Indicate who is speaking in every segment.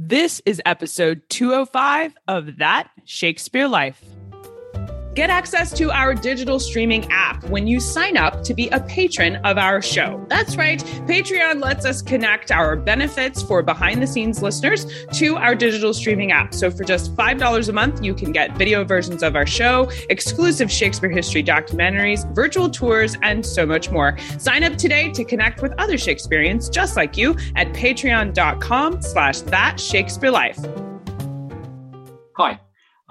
Speaker 1: This is episode 205 of That Shakespeare Life. Get access to our digital streaming app when you sign up to be a patron of our show. That's right, Patreon lets us connect our benefits for behind the scenes listeners to our digital streaming app. So for just $5 a month, you can get video versions of our show, exclusive Shakespeare history documentaries, virtual tours, and so much more. Sign up today to connect with other Shakespeareans just like you at patreon.com slash that Shakespeare life.
Speaker 2: Hi,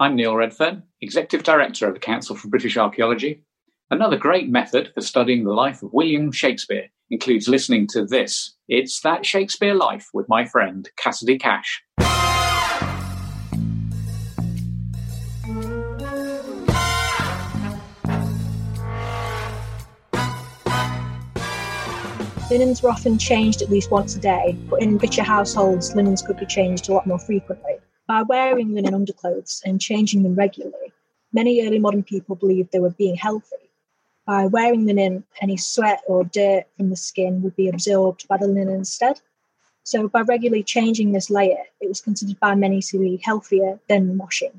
Speaker 2: I'm Neil Redfern Executive Director of the Council for British Archaeology. Another great method for studying the life of William Shakespeare includes listening to this. It's That Shakespeare Life with my friend Cassidy Cash.
Speaker 3: Linens were often changed at least once a day, but in richer households, linens could be changed a lot more frequently. By wearing linen underclothes and changing them regularly, many early modern people believed they were being healthy. By wearing linen, any sweat or dirt from the skin would be absorbed by the linen instead. So, by regularly changing this layer, it was considered by many to be healthier than washing.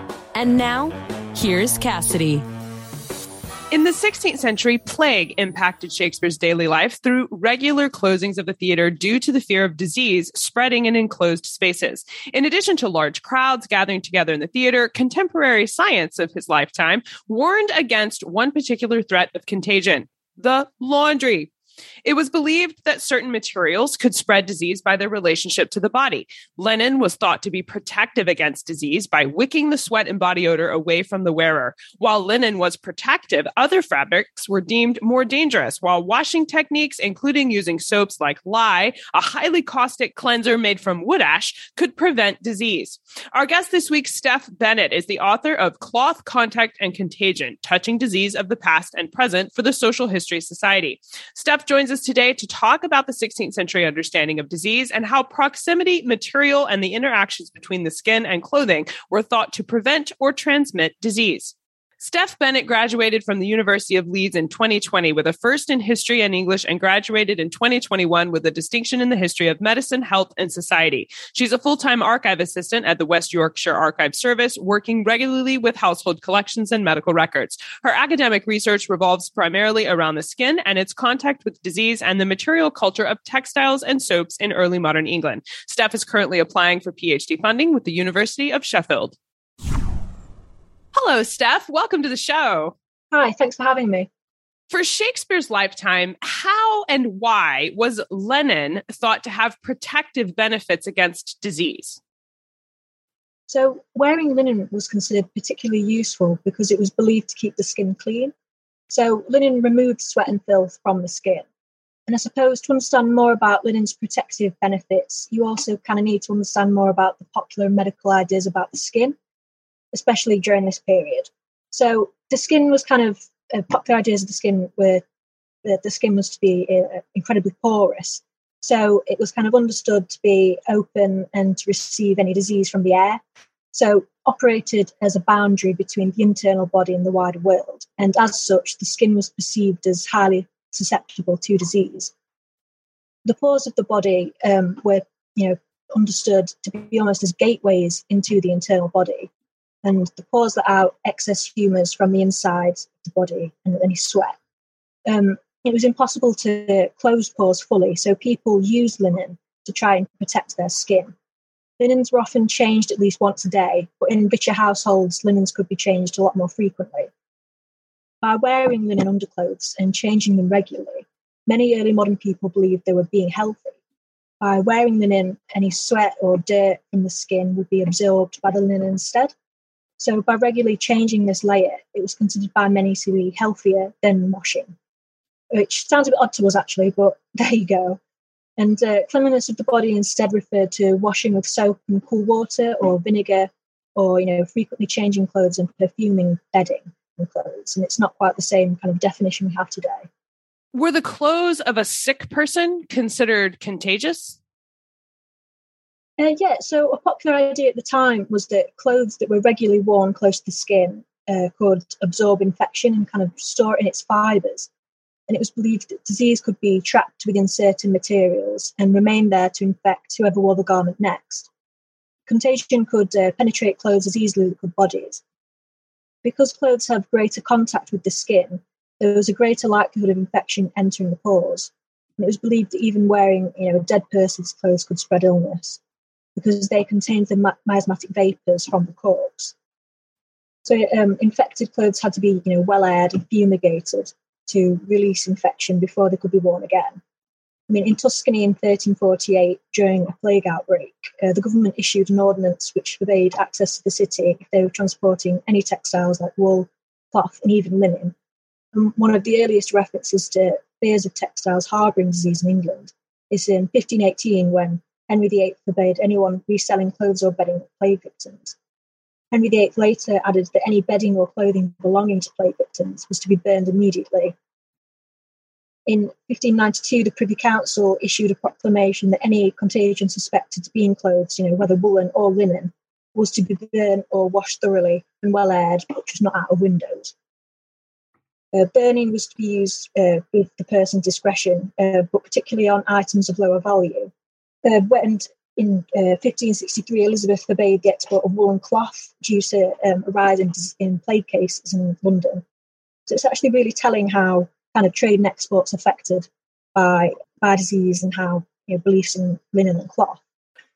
Speaker 4: And now, here's Cassidy.
Speaker 1: In the 16th century, plague impacted Shakespeare's daily life through regular closings of the theater due to the fear of disease spreading in enclosed spaces. In addition to large crowds gathering together in the theater, contemporary science of his lifetime warned against one particular threat of contagion the laundry. It was believed that certain materials could spread disease by their relationship to the body. Linen was thought to be protective against disease by wicking the sweat and body odor away from the wearer. While linen was protective, other fabrics were deemed more dangerous, while washing techniques, including using soaps like lye, a highly caustic cleanser made from wood ash, could prevent disease. Our guest this week, Steph Bennett, is the author of Cloth, Contact, and Contagion, Touching Disease of the Past and Present for the Social History Society. Steph joins us today to talk about the 16th century understanding of disease and how proximity, material, and the interactions between the skin and clothing were thought to prevent or transmit disease. Steph Bennett graduated from the University of Leeds in 2020 with a first in history and English and graduated in 2021 with a distinction in the history of medicine, health, and society. She's a full time archive assistant at the West Yorkshire Archive Service, working regularly with household collections and medical records. Her academic research revolves primarily around the skin and its contact with disease and the material culture of textiles and soaps in early modern England. Steph is currently applying for PhD funding with the University of Sheffield. Hello, Steph. Welcome to the show.
Speaker 3: Hi, thanks for having me.
Speaker 1: For Shakespeare's lifetime, how and why was linen thought to have protective benefits against disease?
Speaker 3: So, wearing linen was considered particularly useful because it was believed to keep the skin clean. So, linen removed sweat and filth from the skin. And I suppose to understand more about linen's protective benefits, you also kind of need to understand more about the popular medical ideas about the skin especially during this period. So the skin was kind of uh, popular ideas of the skin were that the skin was to be uh, incredibly porous. So it was kind of understood to be open and to receive any disease from the air. So operated as a boundary between the internal body and the wider world. And as such, the skin was perceived as highly susceptible to disease. The pores of the body um, were, you know, understood to be almost as gateways into the internal body and the pores let out excess humours from the inside of the body and any sweat. Um, it was impossible to close pores fully, so people used linen to try and protect their skin. Linens were often changed at least once a day, but in richer households, linens could be changed a lot more frequently. By wearing linen underclothes and changing them regularly, many early modern people believed they were being healthy. By wearing linen, any sweat or dirt from the skin would be absorbed by the linen instead. So by regularly changing this layer, it was considered by many to be healthier than washing, which sounds a bit odd to us actually, but there you go. And uh, cleanliness of the body instead referred to washing with soap and cool water or vinegar, or you know, frequently changing clothes and perfuming bedding and clothes. And it's not quite the same kind of definition we have today.
Speaker 1: Were the clothes of a sick person considered contagious?
Speaker 3: Uh, yeah, so a popular idea at the time was that clothes that were regularly worn close to the skin uh, could absorb infection and kind of store it in its fibres. And it was believed that disease could be trapped within certain materials and remain there to infect whoever wore the garment next. Contagion could uh, penetrate clothes as easily as it could bodies. Because clothes have greater contact with the skin, there was a greater likelihood of infection entering the pores. And it was believed that even wearing you know, a dead person's clothes could spread illness because they contained the miasmatic vapors from the corpse. So um, infected clothes had to be, you know, well aired and fumigated to release infection before they could be worn again. I mean, in Tuscany in 1348, during a plague outbreak, uh, the government issued an ordinance which forbade access to the city if they were transporting any textiles like wool, cloth, and even linen. And one of the earliest references to fears of textiles harbouring disease in England is in 1518 when Henry VIII forbade anyone reselling clothes or bedding for plague victims. Henry VIII later added that any bedding or clothing belonging to plague victims was to be burned immediately. In 1592, the Privy Council issued a proclamation that any contagion suspected to be in clothes, you know, whether woolen or linen, was to be burned or washed thoroughly and well aired, but just not out of windows. Uh, burning was to be used uh, with the person's discretion, uh, but particularly on items of lower value. Uh, and in 1563, uh, Elizabeth forbade the export of woolen cloth due to um, a rise in, in plague cases in London. So it's actually really telling how kind of trade and exports affected by by disease and how you know, beliefs in linen and cloth.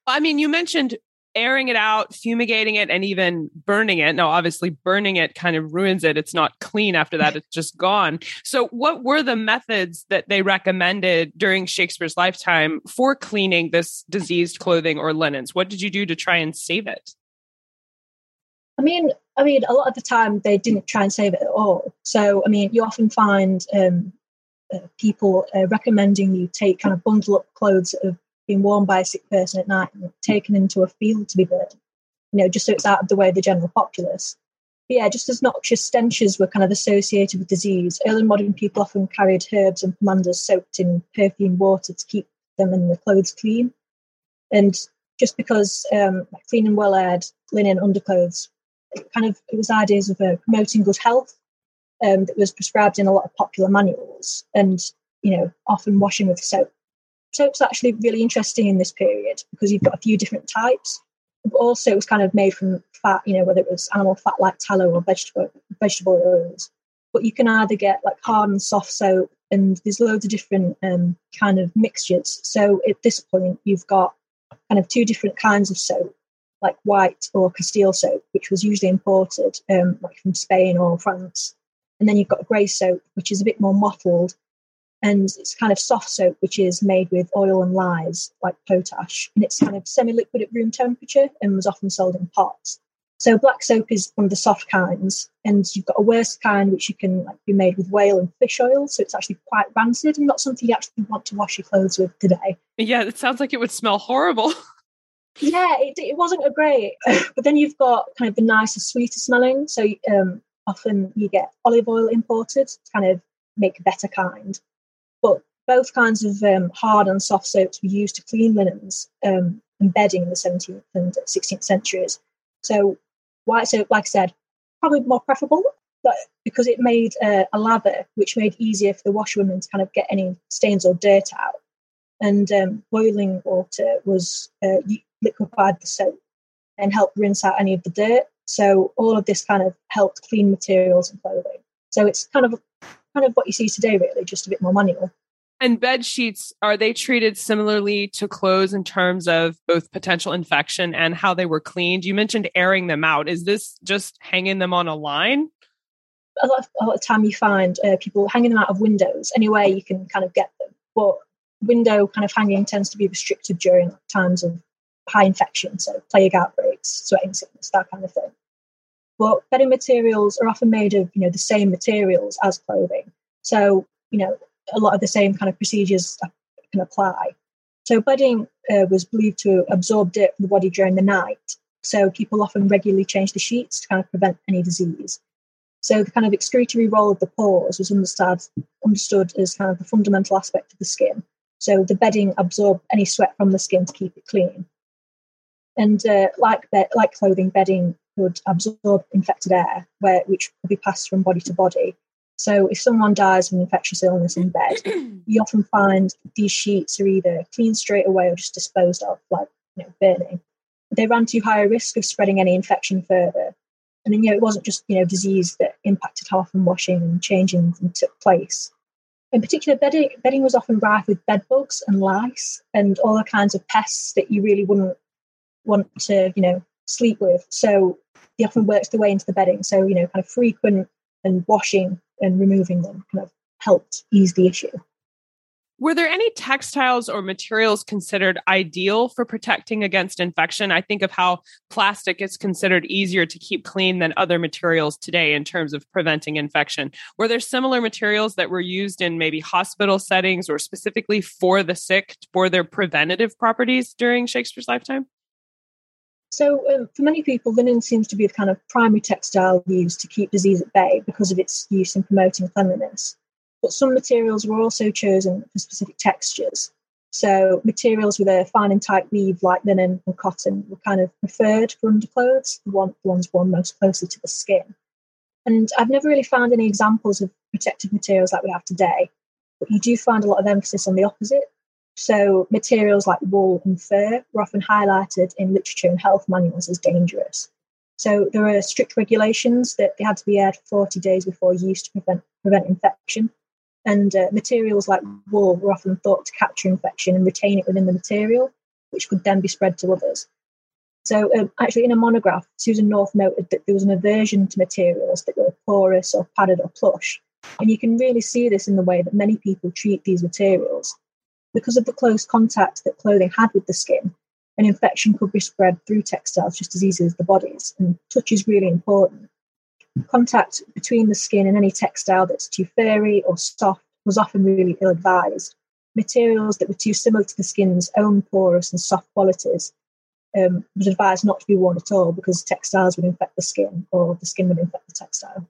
Speaker 1: I mean, you mentioned airing it out, fumigating it, and even burning it. Now, obviously, burning it kind of ruins it. It's not clean after that, it's just gone. So, what were the methods that they recommended during Shakespeare's lifetime for cleaning this diseased clothing or linens? What did you do to try and save it?
Speaker 3: I mean, I mean, a lot of the time they didn't try and save it at all. So, I mean, you often find um, uh, people uh, recommending you take kind of bundle up clothes that have been worn by a sick person at night and taken into a field to be burned, you know, just so it's out of the way of the general populace. But yeah, just as noxious stenches were kind of associated with disease, early modern people often carried herbs and pomanders soaked in perfumed water to keep them and the clothes clean. And just because um, clean and well aired linen underclothes, kind of it was ideas of uh, promoting good health um, that was prescribed in a lot of popular manuals, and you know often washing with soap soap's actually really interesting in this period because you've got a few different types. But also, it was kind of made from fat, you know, whether it was animal fat like tallow or vegetable vegetable oils. But you can either get like hard and soft soap, and there's loads of different um, kind of mixtures. So at this point, you've got kind of two different kinds of soap, like white or Castile soap, which was usually imported um, like from Spain or France. And then you've got grey soap, which is a bit more mottled and it's kind of soft soap which is made with oil and lyes like potash and it's kind of semi-liquid at room temperature and was often sold in pots. So black soap is one of the soft kinds and you've got a worse kind which you can like be made with whale and fish oil so it's actually quite rancid and not something you actually want to wash your clothes with today.
Speaker 1: Yeah it sounds like it would smell horrible.
Speaker 3: Yeah it, it wasn't a great but then you've got kind of the nicer sweeter smelling so um, often you get olive oil imported to kind of make a better kind but both kinds of um, hard and soft soaps were used to clean linens um, and bedding in the 17th and 16th centuries. So white soap, like I said, probably more preferable, but because it made uh, a lather, which made easier for the washerwomen to kind of get any stains or dirt out. And um, boiling water was uh, liquefied the soap and helped rinse out any of the dirt. So all of this kind of helped clean materials and clothing. So it's kind of kind of what you see today, really, just a bit more manual.
Speaker 1: And bed sheets, are they treated similarly to clothes in terms of both potential infection and how they were cleaned? You mentioned airing them out. Is this just hanging them on a line?
Speaker 3: A lot of, a lot of time you find uh, people hanging them out of windows. Anyway, you can kind of get them. But window kind of hanging tends to be restricted during times of high infection, so plague outbreaks, sweating sickness, that kind of thing. But bedding materials are often made of, you know, the same materials as clothing. So, you know, a lot of the same kind of procedures can apply. So bedding uh, was believed to absorb dirt from the body during the night. So people often regularly change the sheets to kind of prevent any disease. So the kind of excretory role of the pores was understood, understood as kind of the fundamental aspect of the skin. So the bedding absorbed any sweat from the skin to keep it clean. And uh, like be- like clothing, bedding could absorb infected air, where which could be passed from body to body. So if someone dies of an infectious illness in bed, you often find these sheets are either cleaned straight away or just disposed of, like you know, burning. They ran too high a risk of spreading any infection further. And then, you know, it wasn't just, you know, disease that impacted how often washing and changing took place. In particular, bedding, bedding was often rife with bed bugs and lice and all the kinds of pests that you really wouldn't want to, you know, sleep with. So they often works their way into the bedding. So, you know, kind of frequent and washing and removing them kind of helped ease the issue.
Speaker 1: Were there any textiles or materials considered ideal for protecting against infection? I think of how plastic is considered easier to keep clean than other materials today in terms of preventing infection. Were there similar materials that were used in maybe hospital settings or specifically for the sick for their preventative properties during Shakespeare's lifetime?
Speaker 3: So, um, for many people, linen seems to be the kind of primary textile used to keep disease at bay because of its use in promoting cleanliness. But some materials were also chosen for specific textures. So, materials with a fine and tight weave like linen and cotton were kind of preferred for underclothes, the, ones worn most closely to the skin. And I've never really found any examples of protective materials like we have today, but you do find a lot of emphasis on the opposite, so materials like wool and fur were often highlighted in literature and health manuals as dangerous. So there are strict regulations that they had to be aired 40 days before use to prevent, prevent infection. And uh, materials like wool were often thought to capture infection and retain it within the material, which could then be spread to others. So, um, actually, in a monograph, Susan North noted that there was an aversion to materials that were porous or padded or plush. And you can really see this in the way that many people treat these materials because of the close contact that clothing had with the skin, an infection could be spread through textiles just as easily as the bodies, and touch is really important. Contact between the skin and any textile that's too furry or soft was often really ill advised. Materials that were too similar to the skin's own porous and soft qualities um, was advised not to be worn at all because textiles would infect the skin or the skin would infect the textile.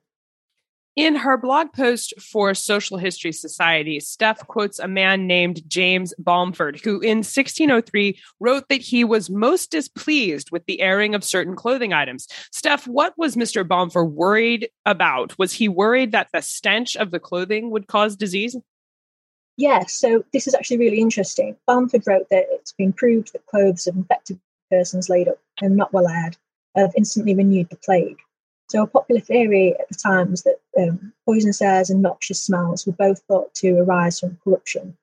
Speaker 1: In her blog post for Social History Society, Steph quotes a man named James Balmford, who in 1603 wrote that he was most displeased with the airing of certain clothing items. Steph, what was Mr. Balmford worried about? Was he worried that the stench of the clothing would cause disease?
Speaker 3: Yes, so this is actually really interesting. Balmford wrote that it's been proved that clothes of infected persons laid up and not well aired have instantly renewed the plague. So, a popular theory at the time was that um, poisonous airs and noxious smells were both thought to arise from corruption.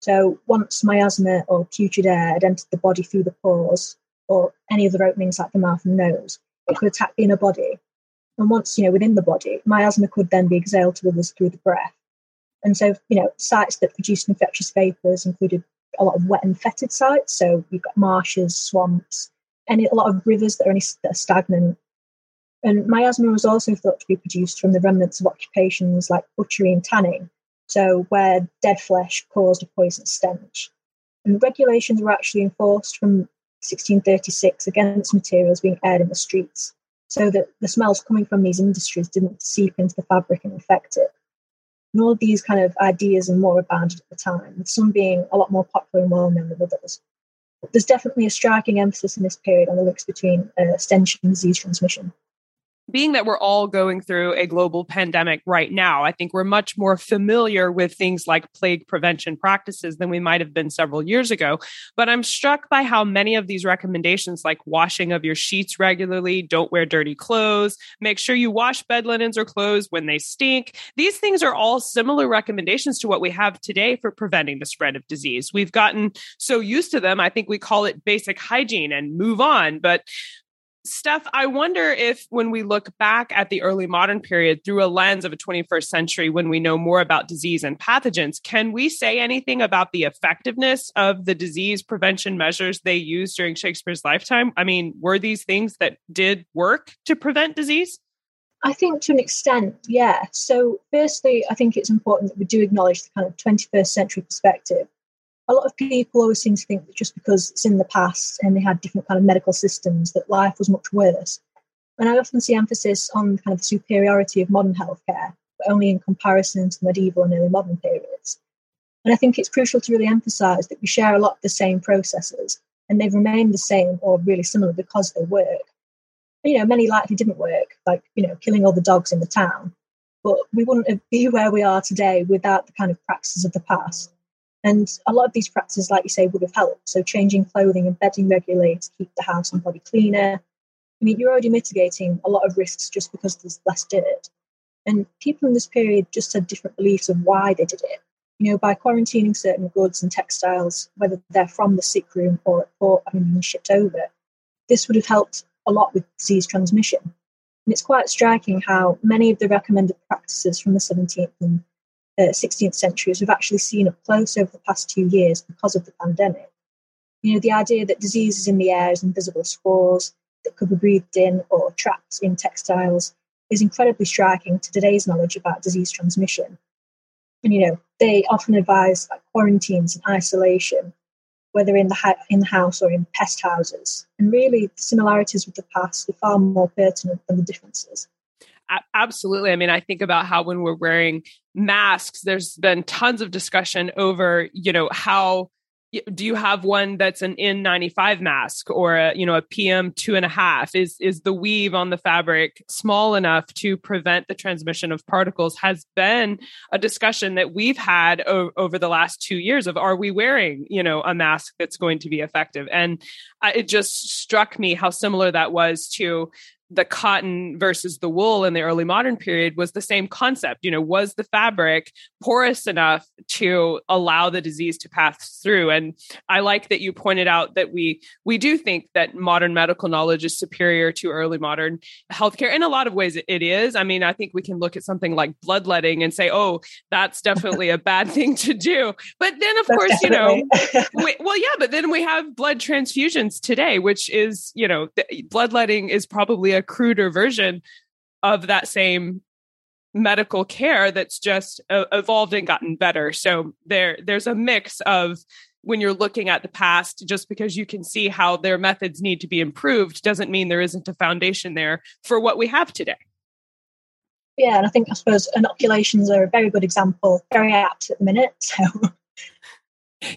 Speaker 3: So, once miasma or putrid air had entered the body through the pores or any other openings like the mouth and nose, it could attack the inner body. And once, you know, within the body, miasma could then be exhaled to others through the breath. And so, you know, sites that produced infectious vapors included a lot of wet and fetid sites. So you've got marshes, swamps, and a lot of rivers that are, only, that are stagnant and miasma was also thought to be produced from the remnants of occupations like butchery and tanning, so where dead flesh caused a poisonous stench. And regulations were actually enforced from 1636 against materials being aired in the streets, so that the smells coming from these industries didn't seep into the fabric and affect it. And all of these kind of ideas and more abounded at the time, with some being a lot more popular and well known than others. There's definitely a striking emphasis in this period on the links between uh, stench and disease transmission
Speaker 1: being that we're all going through a global pandemic right now, I think we're much more familiar with things like plague prevention practices than we might have been several years ago. But I'm struck by how many of these recommendations, like washing of your sheets regularly, don't wear dirty clothes, make sure you wash bed linens or clothes when they stink, these things are all similar recommendations to what we have today for preventing the spread of disease. We've gotten so used to them, I think we call it basic hygiene and move on. But Steph, I wonder if when we look back at the early modern period through a lens of a 21st century, when we know more about disease and pathogens, can we say anything about the effectiveness of the disease prevention measures they used during Shakespeare's lifetime? I mean, were these things that did work to prevent disease?
Speaker 3: I think to an extent, yeah. So, firstly, I think it's important that we do acknowledge the kind of 21st century perspective a lot of people always seem to think that just because it's in the past and they had different kind of medical systems, that life was much worse. And I often see emphasis on kind of the superiority of modern healthcare, but only in comparison to the medieval and early modern periods. And I think it's crucial to really emphasize that we share a lot of the same processes and they've remained the same or really similar because they work. You know, many likely didn't work, like, you know, killing all the dogs in the town. But we wouldn't be where we are today without the kind of practices of the past. And a lot of these practices, like you say, would have helped. So changing clothing and bedding regularly to keep the house and body cleaner. I mean, you're already mitigating a lot of risks just because there's less dirt. And people in this period just had different beliefs of why they did it. You know, by quarantining certain goods and textiles, whether they're from the sick room or at port having been shipped over, this would have helped a lot with disease transmission. And it's quite striking how many of the recommended practices from the 17th and uh, 16th centuries we've actually seen up close over the past two years because of the pandemic. You know, the idea that disease is in the air as invisible spores that could be breathed in or trapped in textiles is incredibly striking to today's knowledge about disease transmission. And, you know, they often advise like quarantines and isolation, whether in the, ha- in the house or in pest houses. And really, the similarities with the past are far more pertinent than the differences
Speaker 1: absolutely. I mean, I think about how when we're wearing masks, there's been tons of discussion over, you know, how do you have one that's an N95 mask or a, you know a PM two and a half? Is is the weave on the fabric small enough to prevent the transmission of particles? Has been a discussion that we've had o- over the last two years of are we wearing you know a mask that's going to be effective? And I, it just struck me how similar that was to the cotton versus the wool in the early modern period was the same concept. You know, was the fabric porous enough to allow the disease to pass through? And I like that you pointed out that we we do think that modern medical knowledge is superior to early modern healthcare. In a lot of ways, it is. I mean, I think we can look at something like bloodletting and say, "Oh, that's definitely a bad thing to do." But then, of
Speaker 3: that's
Speaker 1: course,
Speaker 3: definitely.
Speaker 1: you know, we, well, yeah. But then we have blood transfusions today, which is, you know, bloodletting is probably a a cruder version of that same medical care that's just uh, evolved and gotten better. So there there's a mix of when you're looking at the past just because you can see how their methods need to be improved doesn't mean there isn't a foundation there for what we have today.
Speaker 3: Yeah, and I think I suppose inoculations are a very good example, very apt at the minute. So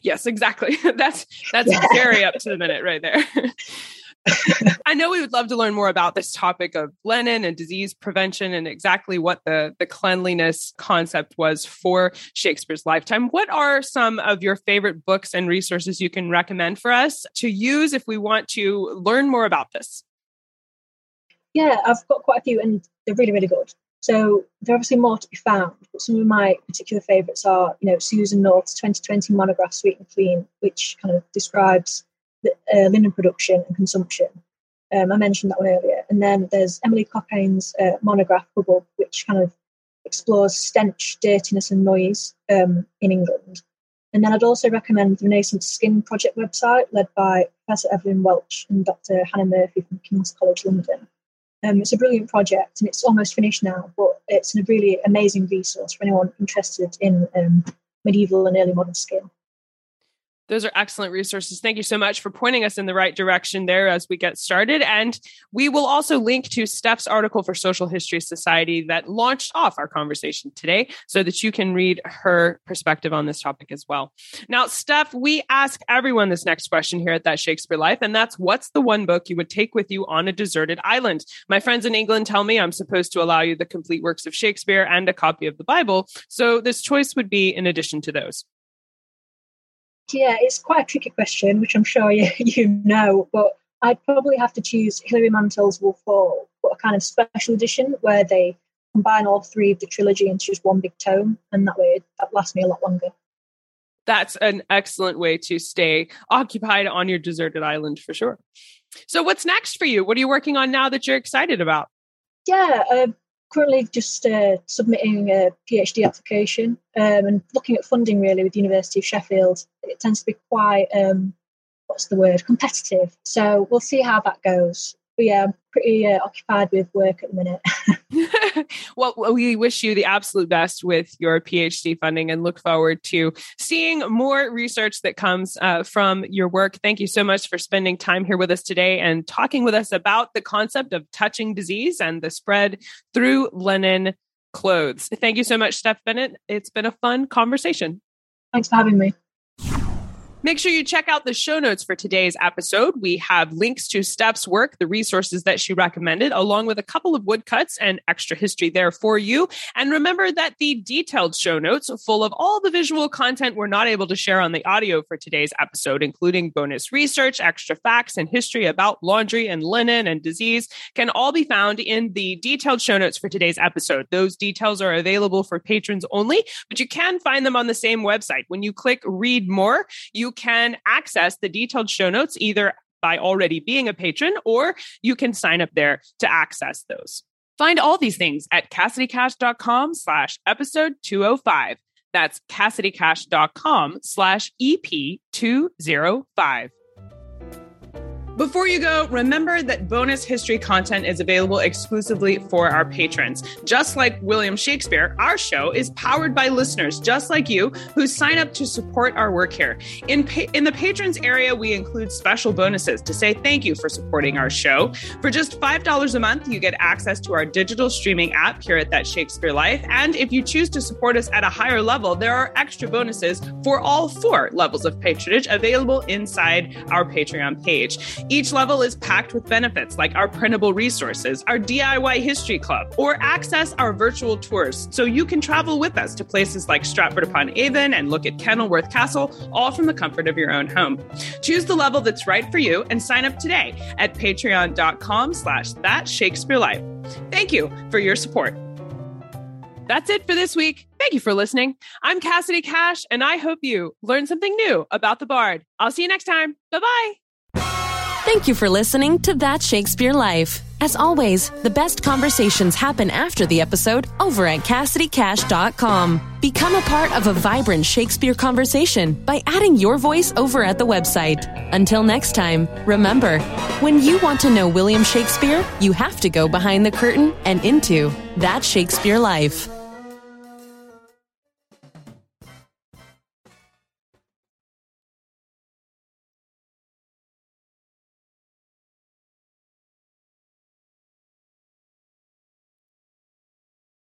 Speaker 1: Yes, exactly. That's that's yeah. very up to the minute right there. I know we would love to learn more about this topic of linen and disease prevention and exactly what the, the cleanliness concept was for Shakespeare's lifetime. What are some of your favorite books and resources you can recommend for us to use if we want to learn more about this?
Speaker 3: Yeah, I've got quite a few and they're really, really good. So there are obviously more to be found, but some of my particular favourites are, you know, Susan North's 2020 monograph Sweet and Clean, which kind of describes uh, linen production and consumption. Um, I mentioned that one earlier. And then there's Emily Cockayne's uh, monograph Hubbub, which kind of explores stench, dirtiness, and noise um, in England. And then I'd also recommend the Renaissance Skin Project website, led by Professor Evelyn Welch and Dr. Hannah Murphy from King's College London. Um, it's a brilliant project and it's almost finished now, but it's a really amazing resource for anyone interested in um, medieval and early modern skin.
Speaker 1: Those are excellent resources. Thank you so much for pointing us in the right direction there as we get started. And we will also link to Steph's article for Social History Society that launched off our conversation today so that you can read her perspective on this topic as well. Now, Steph, we ask everyone this next question here at That Shakespeare Life, and that's what's the one book you would take with you on a deserted island? My friends in England tell me I'm supposed to allow you the complete works of Shakespeare and a copy of the Bible. So this choice would be in addition to those.
Speaker 3: Yeah, it's quite a tricky question, which I'm sure you, you know, but I'd probably have to choose Hilary Mantel's Wolf Hall, but a kind of special edition where they combine all three of the trilogy into just one big tome, and that way that lasts me a lot longer.
Speaker 1: That's an excellent way to stay occupied on your deserted island for sure. So, what's next for you? What are you working on now that you're excited about?
Speaker 3: Yeah, uh, currently just uh, submitting a PhD application um, and looking at funding really with the University of Sheffield. It tends to be quite, um, what's the word, competitive. So we'll see how that goes. But yeah, I'm pretty uh, occupied with work at the minute.
Speaker 1: well, we wish you the absolute best with your PhD funding and look forward to seeing more research that comes uh, from your work. Thank you so much for spending time here with us today and talking with us about the concept of touching disease and the spread through linen clothes. Thank you so much, Steph Bennett. It's been a fun conversation.
Speaker 3: Thanks for having me.
Speaker 1: Make sure you check out the show notes for today's episode. We have links to Steph's work, the resources that she recommended, along with a couple of woodcuts and extra history there for you. And remember that the detailed show notes, full of all the visual content we're not able to share on the audio for today's episode, including bonus research, extra facts, and history about laundry and linen and disease, can all be found in the detailed show notes for today's episode. Those details are available for patrons only, but you can find them on the same website. When you click read more, you can access the detailed show notes either by already being a patron or you can sign up there to access those. Find all these things at CassidyCash.com slash episode 205. That's CassidyCash.com slash EP205. Before you go, remember that bonus history content is available exclusively for our patrons. Just like William Shakespeare, our show is powered by listeners just like you who sign up to support our work here. In pa- in the patrons area, we include special bonuses to say thank you for supporting our show. For just $5 a month, you get access to our digital streaming app here at That Shakespeare Life, and if you choose to support us at a higher level, there are extra bonuses for all four levels of patronage available inside our Patreon page. Each level is packed with benefits like our printable resources, our DIY history club, or access our virtual tours so you can travel with us to places like Stratford upon Avon and look at Kenilworth Castle, all from the comfort of your own home. Choose the level that's right for you and sign up today at patreon.com slash that Shakespeare Life. Thank you for your support. That's it for this week. Thank you for listening. I'm Cassidy Cash, and I hope you learned something new about the Bard. I'll see you next time. Bye bye.
Speaker 4: Thank you for listening to That Shakespeare Life. As always, the best conversations happen after the episode over at CassidyCash.com. Become a part of a vibrant Shakespeare conversation by adding your voice over at the website. Until next time, remember, when you want to know William Shakespeare, you have to go behind the curtain and into That Shakespeare Life.